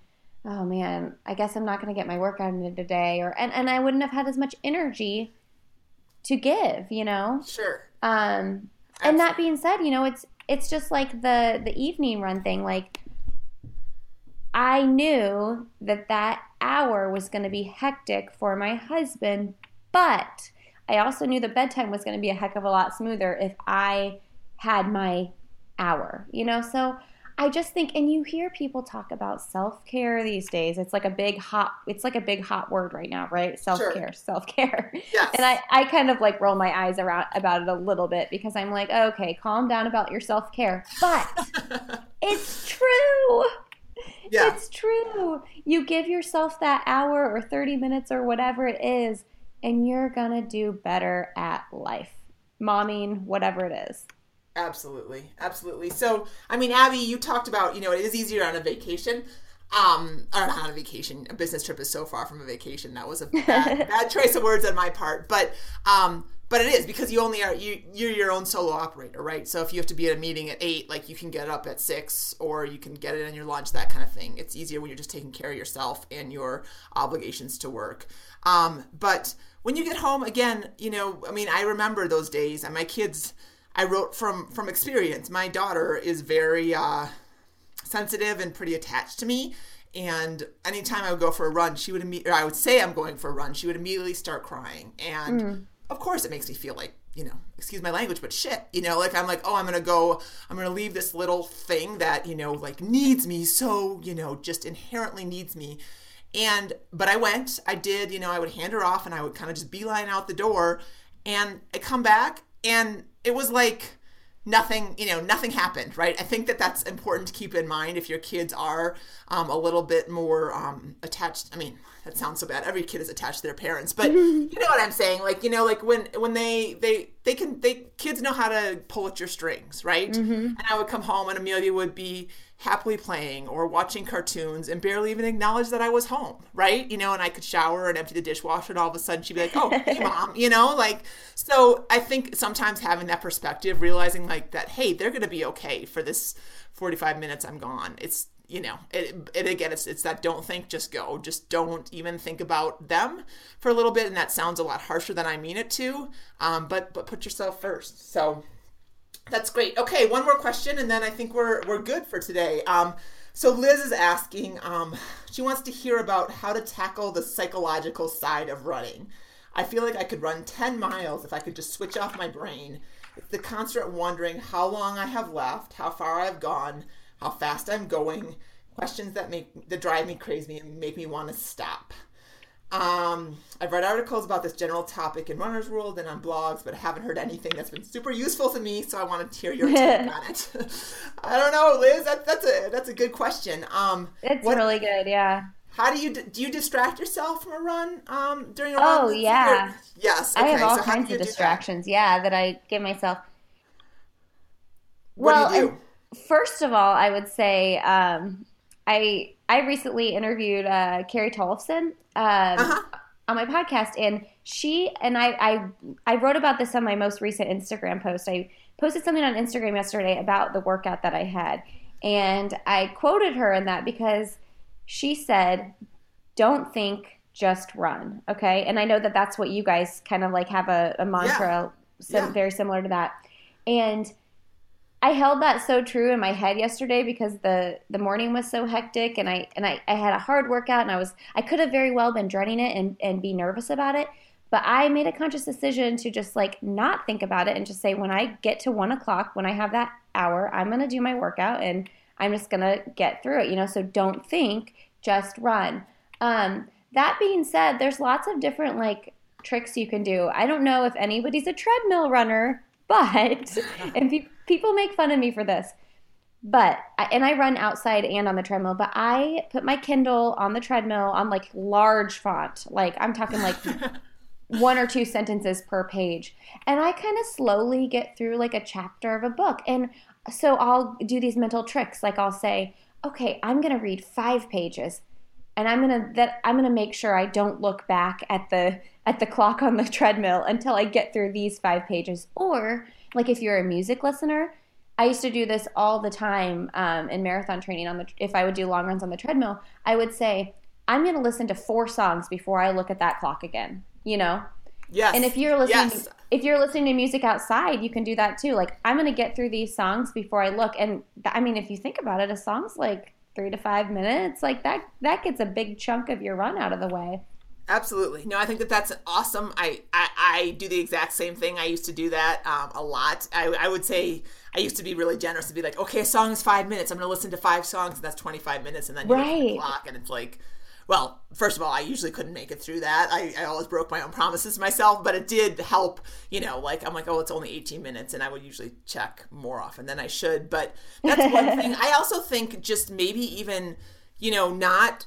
S2: "Oh man, I guess I'm not going to get my workout in today," or and and I wouldn't have had as much energy to give, you know.
S1: Sure.
S2: Um, and that being said, you know, it's it's just like the the evening run thing. Like, I knew that that hour was going to be hectic for my husband, but I also knew the bedtime was going to be a heck of a lot smoother if I had my hour. You know, so I just think, and you hear people talk about self care these days. It's like a big hot. It's like a big hot word right now, right? Self care, self care.
S1: Yes.
S2: And I, I kind of like roll my eyes around about it a little bit because I'm like, okay, calm down about your self care. But it's true.
S1: Yeah.
S2: It's true. You give yourself that hour or 30 minutes or whatever it is, and you're going to do better at life. Momming, whatever it is.
S1: Absolutely, absolutely. So, I mean, Abby, you talked about you know it is easier on a vacation. Um, or not on a vacation. A business trip is so far from a vacation. That was a bad, bad choice of words on my part. But um, but it is because you only are you you're your own solo operator, right? So if you have to be at a meeting at eight, like you can get up at six, or you can get it in your lunch, that kind of thing. It's easier when you're just taking care of yourself and your obligations to work. Um, but when you get home, again, you know, I mean, I remember those days, and my kids. I wrote from from experience. My daughter is very uh, sensitive and pretty attached to me. And anytime I would go for a run, she would immediately, I would say I'm going for a run, she would immediately start crying. And of course, it makes me feel like, you know, excuse my language, but shit, you know, like I'm like, oh, I'm to go, I'm to leave this little thing that, you know, like needs me so, you know, just inherently needs me. And, but I went, I did, you know, I would hand her off and I would kind of just beeline out the door. And I come back and it was like, nothing you know nothing happened right? I think that that's important to keep in mind if your kids are um, a little bit more um, attached i mean that sounds so bad. Every kid is attached to their parents but you know what i'm saying? Like you know like when when they they they can they kids know how to pull at your strings right? And i would come home and amelia would be happily playing or watching cartoons and barely even acknowledge that I was home, right? You know, and I could shower and empty the dishwasher, and all of a sudden she'd be like, "Oh, hey, mom," you know, like. So I think sometimes having that perspective, realizing like that, hey, they're gonna be okay for this forty-five minutes I'm gone. It's you know, it, it again, it's it's that don't think, just go. Just don't even think about them for a little bit, and that sounds a lot harsher than I mean it to. Um, but but put yourself first. So. That's great. Okay, one more question, and then I think we're we're good for today. Um, so Liz is asking. Um, she wants to hear about how to tackle the psychological side of running. I feel like I could run ten miles if I could just switch off my brain. It's the constant wondering how long I have left, how far I've gone, how fast I'm going. Questions that make that drive me crazy and make me want to stop. Um, I've read articles about this general topic in Runner's World and on blogs, but I haven't heard anything that's been super useful to me. So I wanted to hear your take on it. I don't know, Liz. That, that's a that's a good question. Um,
S2: It's
S1: what-
S2: really good, yeah.
S1: how do you do? You distract yourself from a run um, during a
S2: Oh,
S1: run? Lindsay,
S2: yeah.
S1: or- Yes.
S2: I have all
S1: so
S2: kinds of
S1: do that?
S2: distractions, yeah, that I give myself.
S1: What
S2: well,
S1: do you do?
S2: first of all, I would say um, I I recently interviewed uh, Carrie Tollefson um,
S1: Uh-huh.
S2: on my podcast, and she and I, I I wrote about this on my most recent Instagram post. I posted something on Instagram yesterday about the workout that I had, and I quoted her in that because she said, "Don't think, just run." Okay, and I know that that's what you guys kind of like have a, a mantra, sim-
S1: Yeah.
S2: very similar to that, and I held that so true in my head yesterday because the the morning was so hectic and I and I, I had a hard workout and I was I could have very well been dreading it and, and be nervous about it. But I made a conscious decision to just like not think about it and just say when I get to one o'clock, when I have that hour, I'm gonna do my workout and I'm just gonna get through it, you know. So don't think, just run. Um, that being said, there's lots of different like tricks you can do. I don't know if anybody's a treadmill runner, but and pe- people make fun of me for this. But and I run outside and on the treadmill, but I put my Kindle on the treadmill on like large font. Like I'm talking like one or two sentences per page. And I kind of slowly get through like a chapter of a book. And so I'll do these mental tricks. Like I'll say, okay, I'm going to read five pages and I'm gonna that I'm gonna make sure I don't look back at the at the clock on the treadmill until I get through these five pages. Or like if you're a music listener, I used to do this all the time um, in marathon training. On the if I would do long runs on the treadmill, I would say I'm gonna listen to four songs before I look at that clock again. You know.
S1: Yes.
S2: And if you're listening,
S1: yes.
S2: to, if you're listening to music outside, you can do that too. Like I'm gonna get through these songs before I look. And th- I mean, if you think about it, a song's like three to five minutes like that that gets a big chunk of your run out of the way
S1: absolutely no i think that that's awesome i i, I do the exact same thing i used to do that um, a lot I, I would say i used to be really generous to be like okay a song is five minutes i'm gonna listen to five songs and that's 25 minutes and then you right. the clock and it's like well, first of all, I usually couldn't make it through that. I, I always broke my own promises myself, but it did help, you know, like I'm like, oh, it's only 18 minutes, and I would usually check more often than I should. But that's one thing. I also think just maybe even, you know, not,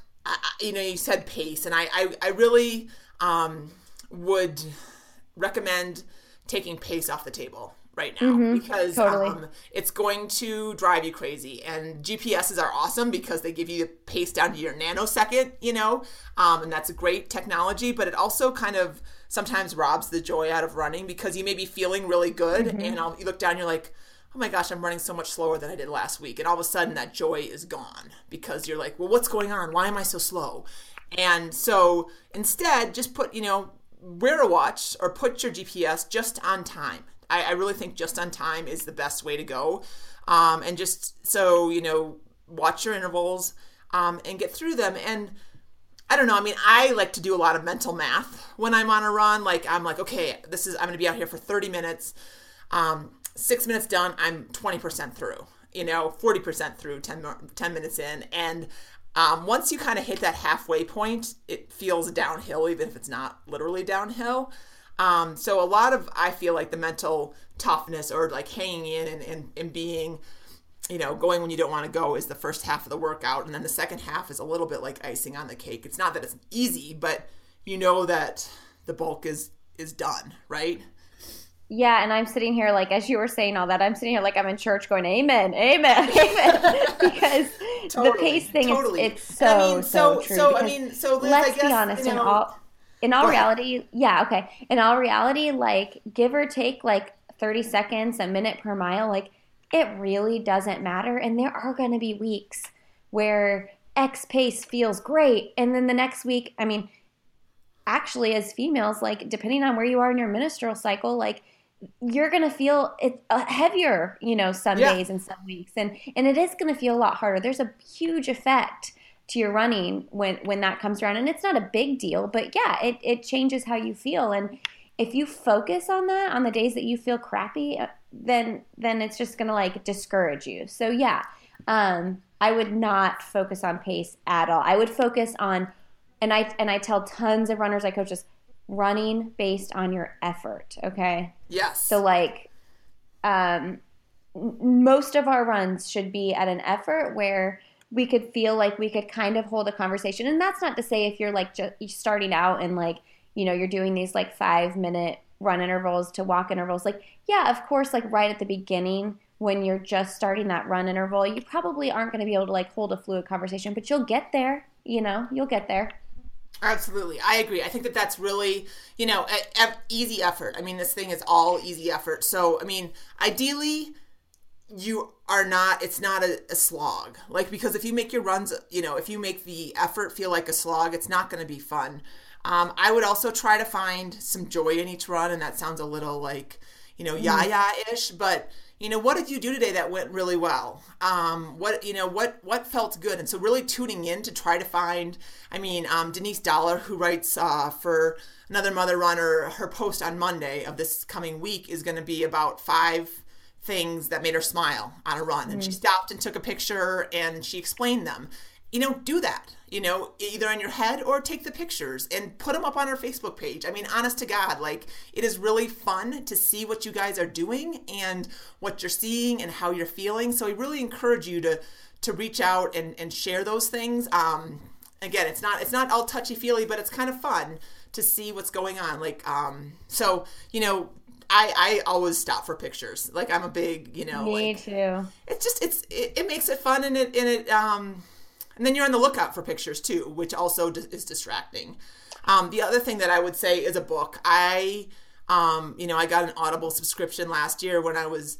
S1: you know, you said pace, and I, I, I really um, would recommend taking pace off the table right now mm-hmm, because totally. um, it's going to drive you crazy. And GPSs are awesome because they give you the pace down to your nanosecond, you know, um, and that's a great technology. But it also kind of sometimes robs the joy out of running because you may be feeling really good, mm-hmm. and I'll, you look down, you're like. Oh my gosh, I'm running so much slower than I did last week. And all of a sudden, that joy is gone because you're like, well, what's going on? Why am I so slow? And so instead, just put, you know, wear a watch or put your GPS just on time. I, I really think just on time is the best way to go. Um, and just so, you know, watch your intervals um, and get through them. And I don't know. I mean, I like to do a lot of mental math when I'm on a run. Like, I'm like, okay, this is, I'm going to be out here for 30 minutes. Um, six minutes done, I'm 20% through, you know, 40% through, 10, 10 minutes in. And um, once you kind of hit that halfway point, it feels downhill, even if it's not literally downhill. Um, so a lot of I feel like the mental toughness or like hanging in and, and, and being, you know, going when you don't want to go is the first half of the workout, and then the second half is a little bit like icing on the cake. It's not that it's easy, but you know that the bulk is is done, right?
S2: Yeah, and I'm sitting here like as you were saying all that, I'm sitting here like I'm in church going, Amen, Amen, Amen. because totally, the pace thing totally. is it's so I mean, so, so true.
S1: So I mean, so Liz,
S2: let's
S1: guess,
S2: be honest,
S1: you
S2: know, in all in all reality, yeah, okay. In all reality, like give or take like 30 seconds, a minute per mile, like it really doesn't matter. And there are going to be weeks where X pace feels great. And then the next week, I mean, actually, as females, like depending on where you are in your menstrual cycle, like you're going to feel it uh, heavier, you know, some yeah. days and some weeks. And, and it is going to feel a lot harder. There's a huge effect to your running when when that comes around and it's not a big deal but yeah it, it changes how you feel and if you focus on that on the days that you feel crappy uh, then then it's just gonna like discourage you so yeah um i would not focus on pace at all i would focus on and i and i tell tons of runners i coach just running based on your effort okay
S1: yes
S2: so like um most of our runs should be at an effort where we could feel like we could kind of hold a conversation. And that's not to say if you're like just starting out and like, you know, you're doing these like five minute run intervals to walk intervals. Like, yeah, of course, like right at the beginning when you're just starting that run interval, you probably aren't going to be able to like hold a fluid conversation, but you'll get there. You know, you'll get there.
S1: Absolutely. I agree. I think that that's really, you know, a, a easy effort. I mean, this thing is all easy effort. So, I mean, ideally, you are not it's not a, a, slog like because if you make your runs you know if you make the effort feel like a slog it's not going to be fun um, i would also try to find some joy in each run and that sounds a little like you know mm-hmm. yah-yah-ish but you know what did you do today that went really well? Um, what you know what what felt good? And so really tuning in to try to find i mean um, denise dollar who writes uh, for another mother runner her post on monday of this coming week is going to be about five things that made her smile on a run. And mm. she stopped and took a picture and she explained them. You know, do that, you know, either in your head or take the pictures and put them up on our Facebook page. I mean, honest to God, like it is really fun to see what you guys are doing and what you're seeing and how you're feeling. So I really encourage you to to reach out and, and share those things. Um, again, it's not it's not all touchy feely, but it's kind of fun to see what's going on. Like, um, so you know, I, I always stop for pictures. Like I'm a big, you know,
S2: me
S1: like,
S2: too.
S1: It's just it's it, it makes it fun and it and it um and then you're on the lookout for pictures too, which also is distracting. Um, the other thing that I would say is a book. I, um, you know, I got an Audible subscription last year when I was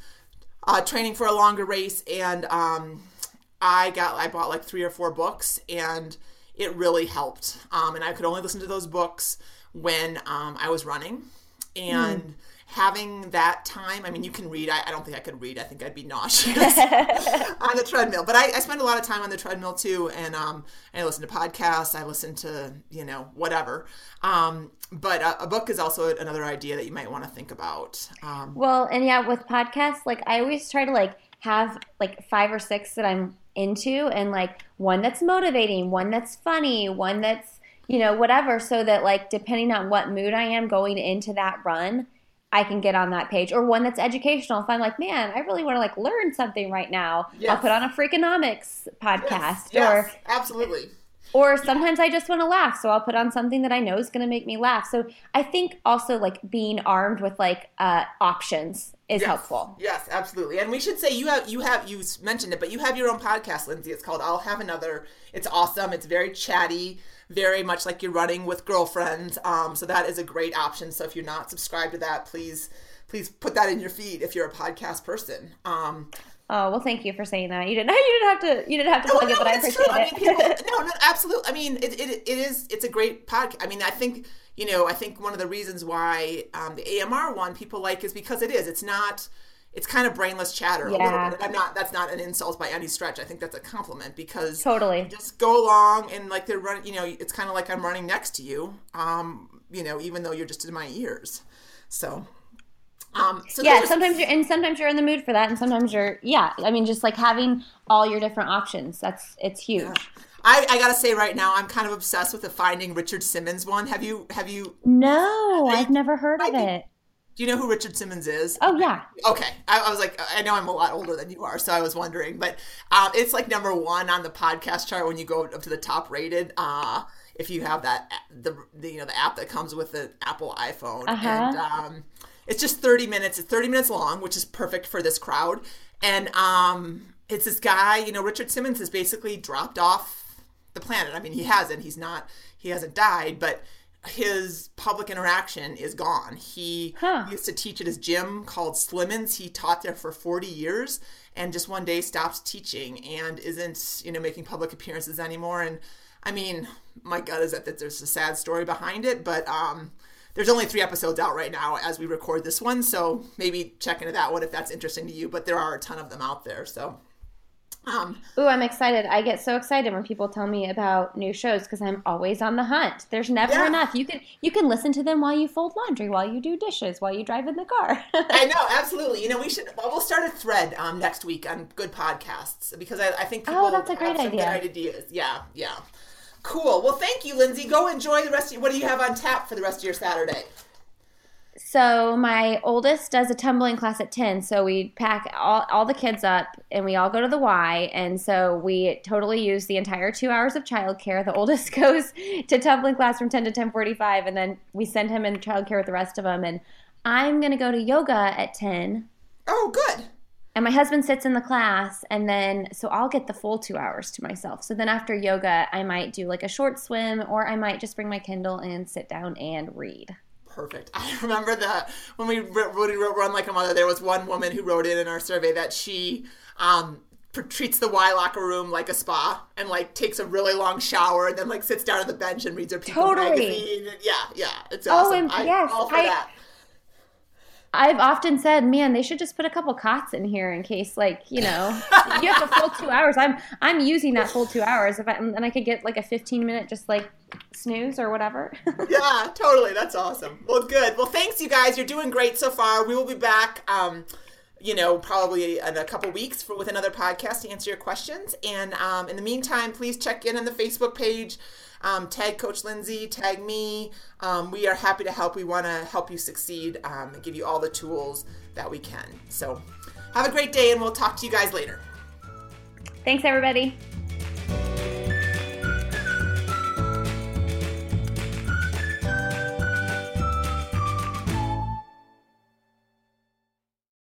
S1: uh, training for a longer race, and um, I got I bought like three or four books, and it really helped. Um, and I could only listen to those books when um, I was running, and. Mm having that time. I mean, you can read. I, I, don't think I could read. I think I'd be nauseous on the treadmill. But I, I, spend a lot of time on the treadmill too, and um, I listen to podcasts. I listen to you know whatever. Um, but a, a, book is also another idea that you might want to think about. Um,
S2: well, and yeah, with podcasts, like I always try to like have like five or six that I'm into, and like one that's motivating, one that's funny, one that's you know whatever, so that like depending on what mood I am going into that run I can get on that page or one that's educational. If I'm like, man, I really want to like learn something right now, yes. I'll put on a Freakonomics podcast
S1: yes. Yes.
S2: or
S1: absolutely.
S2: Or sometimes I just want to laugh, so I'll put on something that I know is going to make me laugh. So I think also like being armed with like uh, options is
S1: yes.
S2: helpful.
S1: Yes, absolutely. And we should say you have you have you mentioned it, but you have your own podcast, Lindsay. It's called I'll Have Another. It's awesome. It's very chatty very much like you're running with girlfriends. Um, so that is a great option. So if you're not subscribed to that, please please put that in your feed if you're a podcast person. Um,
S2: Oh well, thank you for saying that. You didn't. You didn't have to. You didn't have to plug no, it, but I appreciate true. it. I
S1: mean, people, no, no, absolutely. I mean, it, it, it is. It's a great podcast. I mean, I think you know. I think one of the reasons why um, the AMR one people like is because it is. It's not it's kind of brainless chatter yeah. I'm not that's not an insult by any stretch. I think that's a compliment because
S2: totally
S1: just go along and like they're running. You know, it's kind of like I'm running next to you. Um, you know, even though you're just in my ears. So. Um, so
S2: yeah, sometimes you're and sometimes you're in the mood for that, and sometimes you're yeah. I mean, just like having all your different options. That's it's huge. Yeah.
S1: I, I, gotta say right now, I'm kind of obsessed with the Finding Richard Simmons one. Have you? Have you?
S2: No, I've never heard of it.
S1: Do you know who Richard Simmons is?
S2: Oh yeah.
S1: Okay, I, I, was like, I know I'm a lot older than you are, so I was wondering, but um, it's like number one on the podcast chart when you go up to the top rated. Uh, if you have that the, the you know the app that comes with the Apple iPhone, uh-huh. and um, it's just 30 minutes. It's 30 minutes long, which is perfect for this crowd. And um, it's this guy, you know, Richard Simmons has basically dropped off the planet. I mean, he hasn't. He's not. He hasn't died, but his public interaction is gone. He huh. used to teach at his gym called Slimmons. He taught there for 40 years and just one day stops teaching and isn't, you know, making public appearances anymore. And I mean, my gut is that, that there's a sad story behind it, but um, there's only three episodes out right now as we record this one. So maybe check into that one if that's interesting to you, but there are a ton of them out there. So
S2: um, Ooh, I'm excited. I get so excited when people tell me about new shows because I'm always on the hunt. There's never yeah. enough. You can you can listen to them while you fold laundry, while you do dishes, while you drive in the car.
S1: I know, absolutely. You know, we should. Well, we'll start a thread um, next week on good podcasts because I, I think
S2: people oh, that's a great idea.
S1: ideas. Yeah, yeah. Cool. Well, thank you, Lindsay. Go enjoy the rest. Of, what do you have on tap for the rest of your Saturday?
S2: So my oldest does a tumbling class at 10. So we pack all, all the kids up and we all go to the Y. And so we totally use the entire two hours of childcare. The oldest goes to tumbling class from 10 to 1045 and then we send him in childcare with the rest of them. And I'm going to go to yoga at 10.
S1: Oh, good.
S2: And my husband sits in the class and then so I'll get the full two hours to myself. So then after yoga, I might do like a short swim or I might just bring my Kindle and sit down and read
S1: perfect. I remember that when we wrote, Run Like a Mother, there was one woman who wrote in in our survey that she um, treats the Y locker room like a spa and like takes a really long shower and then like sits down on the bench and reads her People
S2: totally.
S1: magazine. Yeah, yeah, it's awesome. Oh, and I,
S2: yes, I, I've often said, man, they should just put a couple cots in here in case, like, you know, you have a full two hours. I'm I'm using that full two hours, if I, and I could get like a 15 minute just like snooze or whatever.
S1: yeah, totally. That's awesome. Well, good. Well, thanks, you guys. You're doing great so far. We will be back. Um, you know, probably in a couple weeks for, with another podcast to answer your questions. And um, in the meantime, please check in on the Facebook page. Um, tag Coach Lindsay, tag me. Um, we are happy to help. We want to help you succeed um, and give you all the tools that we can. So have a great day, and we'll talk to you guys later.
S2: Thanks, everybody.